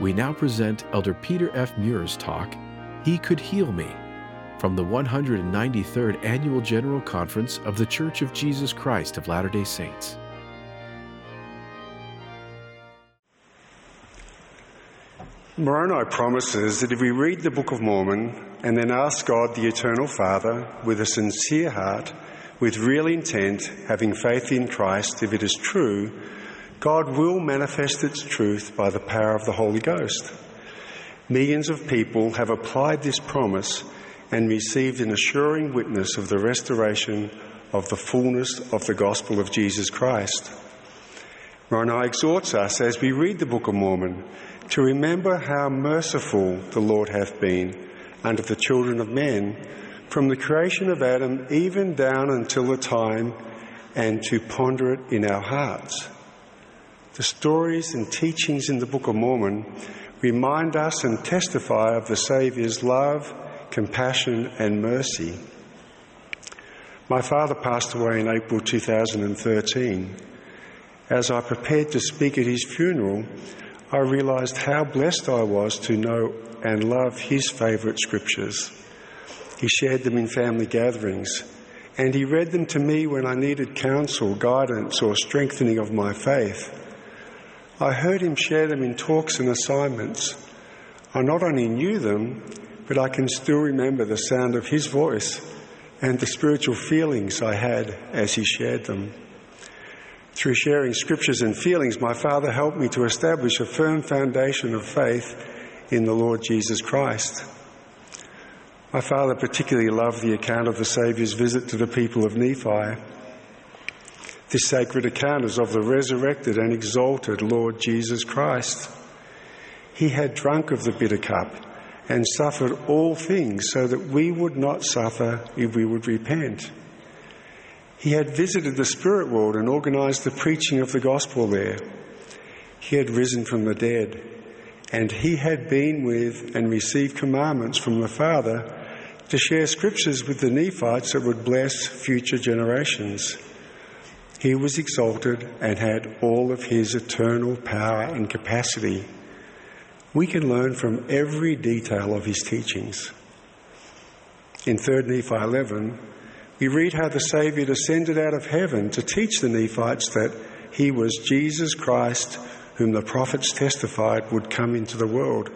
we now present Elder Peter F. Meurs' talk, He Could Heal Me, from the 193rd Annual General Conference of The Church of Jesus Christ of Latter day Saints. Moroni promises that if we read the Book of Mormon and then ask God, the Eternal Father, with a sincere heart, with real intent, having faith in Christ, if it is true, God will manifest its truth by the power of the Holy Ghost. Millions of people have applied this promise and received an assuring witness of the restoration of the fullness of the gospel of Jesus Christ. Moroni exhorts us as we read the Book of Mormon to remember how merciful the Lord hath been unto the children of men from the creation of Adam even down until the time and to ponder it in our hearts. The stories and teachings in the Book of Mormon remind us and testify of the Saviour's love, compassion, and mercy. My father passed away in April 2013. As I prepared to speak at his funeral, I realised how blessed I was to know and love his favourite scriptures. He shared them in family gatherings, and he read them to me when I needed counsel, guidance, or strengthening of my faith. I heard him share them in talks and assignments. I not only knew them, but I can still remember the sound of his voice and the spiritual feelings I had as he shared them. Through sharing scriptures and feelings, my father helped me to establish a firm foundation of faith in the Lord Jesus Christ. My father particularly loved the account of the Saviour's visit to the people of Nephi this sacred account is of the resurrected and exalted Lord Jesus Christ. He had drunk of the bitter cup and suffered all things so that we would not suffer if we would repent. He had visited the spirit world and organized the preaching of the gospel there. He had risen from the dead, and he had been with and received commandments from the Father to share scriptures with the Nephites that would bless future generations. He was exalted and had all of his eternal power and capacity. We can learn from every detail of his teachings. In 3 Nephi 11, we read how the Saviour descended out of heaven to teach the Nephites that he was Jesus Christ, whom the prophets testified would come into the world.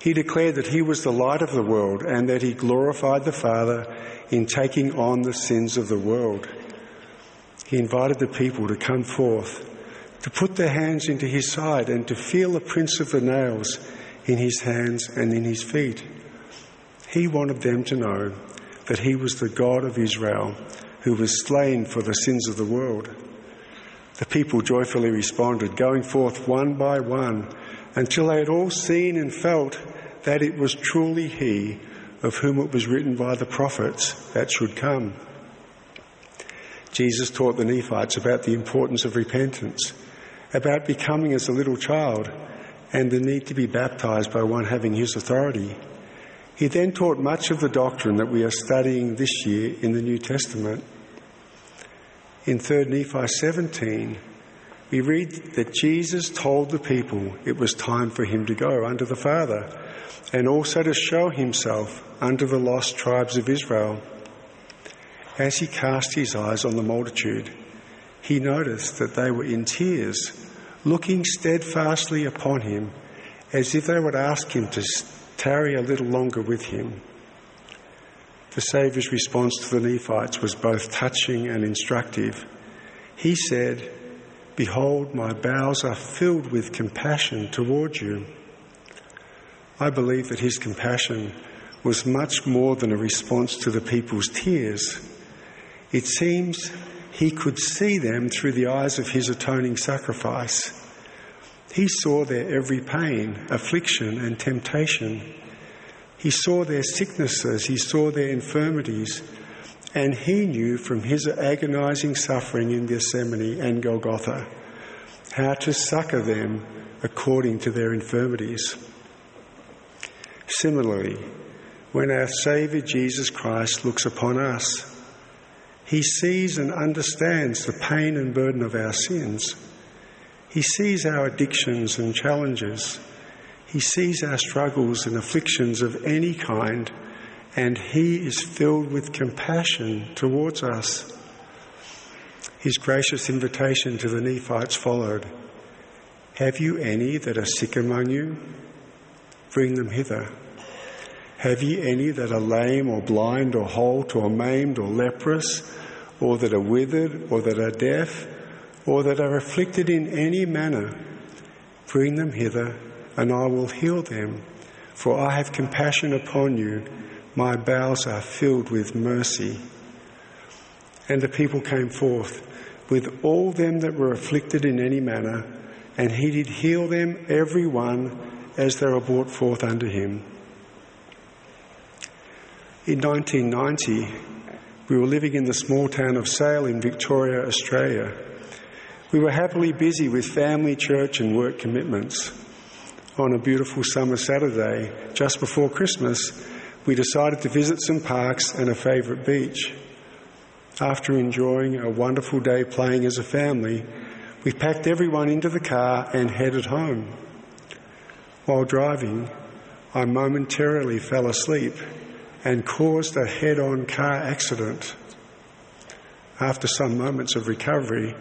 He declared that he was the light of the world and that he glorified the Father in taking on the sins of the world he invited the people to come forth, to put their hands into his side, and to feel the prints of the nails in his hands and in his feet. He wanted them to know that he was the God of Israel who was slain for the sins of the world. The people joyfully responded, going forth one by one until they had all seen and felt that it was truly he of whom it was written by the prophets that should come. Jesus taught the Nephites about the importance of repentance, about becoming as a little child, and the need to be baptized by one having his authority. He then taught much of the doctrine that we are studying this year in the New Testament. In 3 Nephi 17, we read that Jesus told the people it was time for him to go unto the Father and also to show himself unto the lost tribes of Israel. As he cast his eyes on the multitude, he noticed that they were in tears, looking steadfastly upon him, as if they would ask him to tarry a little longer with him. The Saviour's response to the Nephites was both touching and instructive. He said, Behold, my bowels are filled with compassion toward you. I believe that his compassion was much more than a response to the people's tears. It seems he could see them through the eyes of his atoning sacrifice. He saw their every pain, affliction, and temptation. He saw their sicknesses, he saw their infirmities, and he knew from his agonizing suffering in Gethsemane and Golgotha how to succor them according to their infirmities. Similarly, when our Saviour Jesus Christ looks upon us, he sees and understands the pain and burden of our sins. He sees our addictions and challenges He sees our struggles and afflictions of any kind, and He is filled with compassion towards us. His gracious invitation to the Nephites followed Have you any that are sick among you? Bring them hither. Have ye any that are lame or blind or halt or maimed or leprous, or that are withered or that are deaf, or that are afflicted in any manner? Bring them hither, and I will heal them. For I have compassion upon you. My bowels are filled with mercy. And the people came forth with all them that were afflicted in any manner, and he did heal them every one as they were brought forth unto him. In 1990, we were living in the small town of Sale in Victoria, Australia. We were happily busy with family, church, and work commitments. On a beautiful summer Saturday, just before Christmas, we decided to visit some parks and a favourite beach. After enjoying a wonderful day playing as a family, we packed everyone into the car and headed home. While driving, I momentarily fell asleep and caused a head on car accident. After some moments of recovery,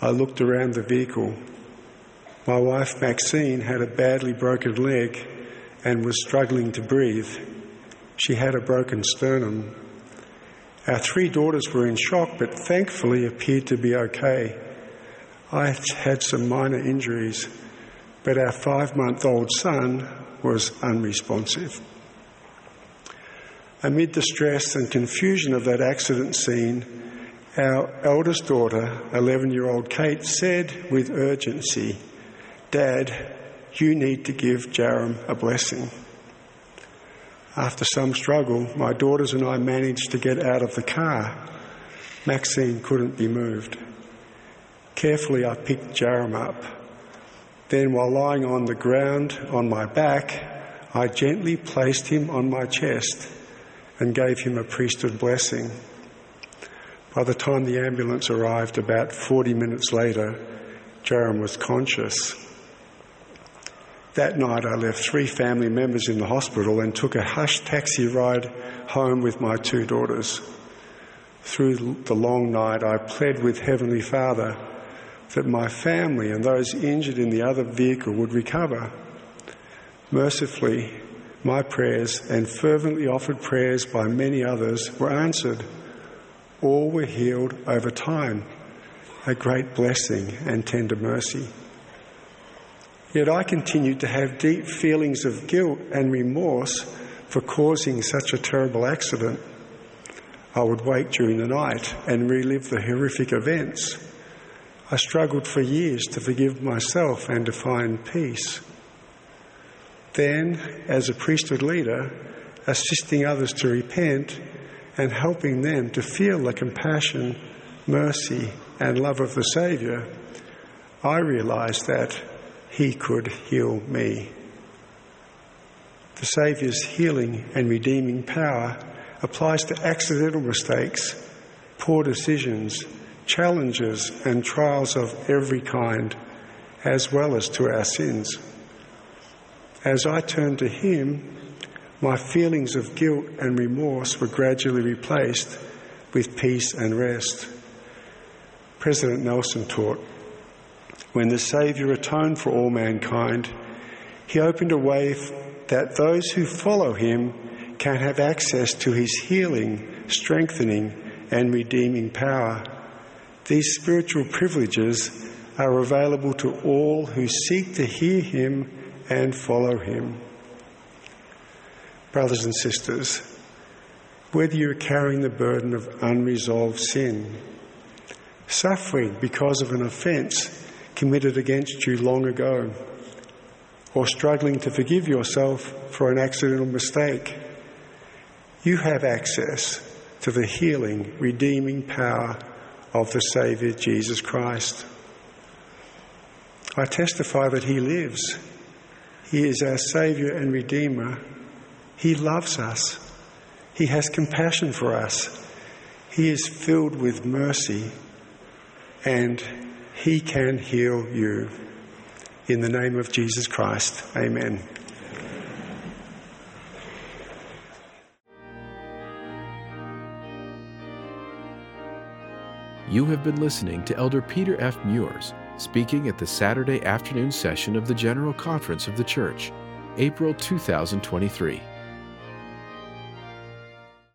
I looked around the vehicle. My wife Maxine had a badly broken leg and was struggling to breathe. She had a broken sternum. Our three daughters were in shock but thankfully appeared to be okay. I had some minor injuries, but our five month old son was unresponsive. Amid the stress and confusion of that accident scene, our eldest daughter, 11 year old Kate, said with urgency, Dad, you need to give Jarom a blessing. After some struggle, my daughters and I managed to get out of the car. Maxine couldn't be moved. Carefully, I picked Jarom up. Then, while lying on the ground on my back, I gently placed him on my chest and gave him a priesthood blessing. By the time the ambulance arrived, about 40 minutes later, Jarom was conscious. That night, I left three family members in the hospital and took a hush taxi ride home with my two daughters. Through the long night, I pled with Heavenly Father that my family and those injured in the other vehicle would recover. Mercifully, my prayers and fervently offered prayers by many others were answered. All were healed over time, a great blessing and tender mercy. Yet I continued to have deep feelings of guilt and remorse for causing such a terrible accident. I would wake during the night and relive the horrific events. I struggled for years to forgive myself and to find peace. Then, as a priesthood leader, assisting others to repent and helping them to feel the compassion, mercy, and love of the Saviour, I realised that He could heal me. The Saviour's healing and redeeming power applies to accidental mistakes, poor decisions, challenges, and trials of every kind, as well as to our sins. As I turned to Him, my feelings of guilt and remorse were gradually replaced with peace and rest. President Nelson taught when the Saviour atoned for all mankind, he opened a way that those who follow him can have access to his healing, strengthening, and redeeming power. These spiritual privileges are available to all who seek to hear him and follow him. Brothers and sisters, whether you're carrying the burden of unresolved sin, suffering because of an offence committed against you long ago, or struggling to forgive yourself for an accidental mistake, you have access to the healing, redeeming power of the Saviour Jesus Christ. I testify that He lives he is our Saviour and Redeemer. He loves us. He has compassion for us. He is filled with mercy and He can heal you. In the name of Jesus Christ, amen. You have been listening to Elder Peter F. Meurs speaking at the Saturday afternoon session of the General Conference of the Church, April 2023.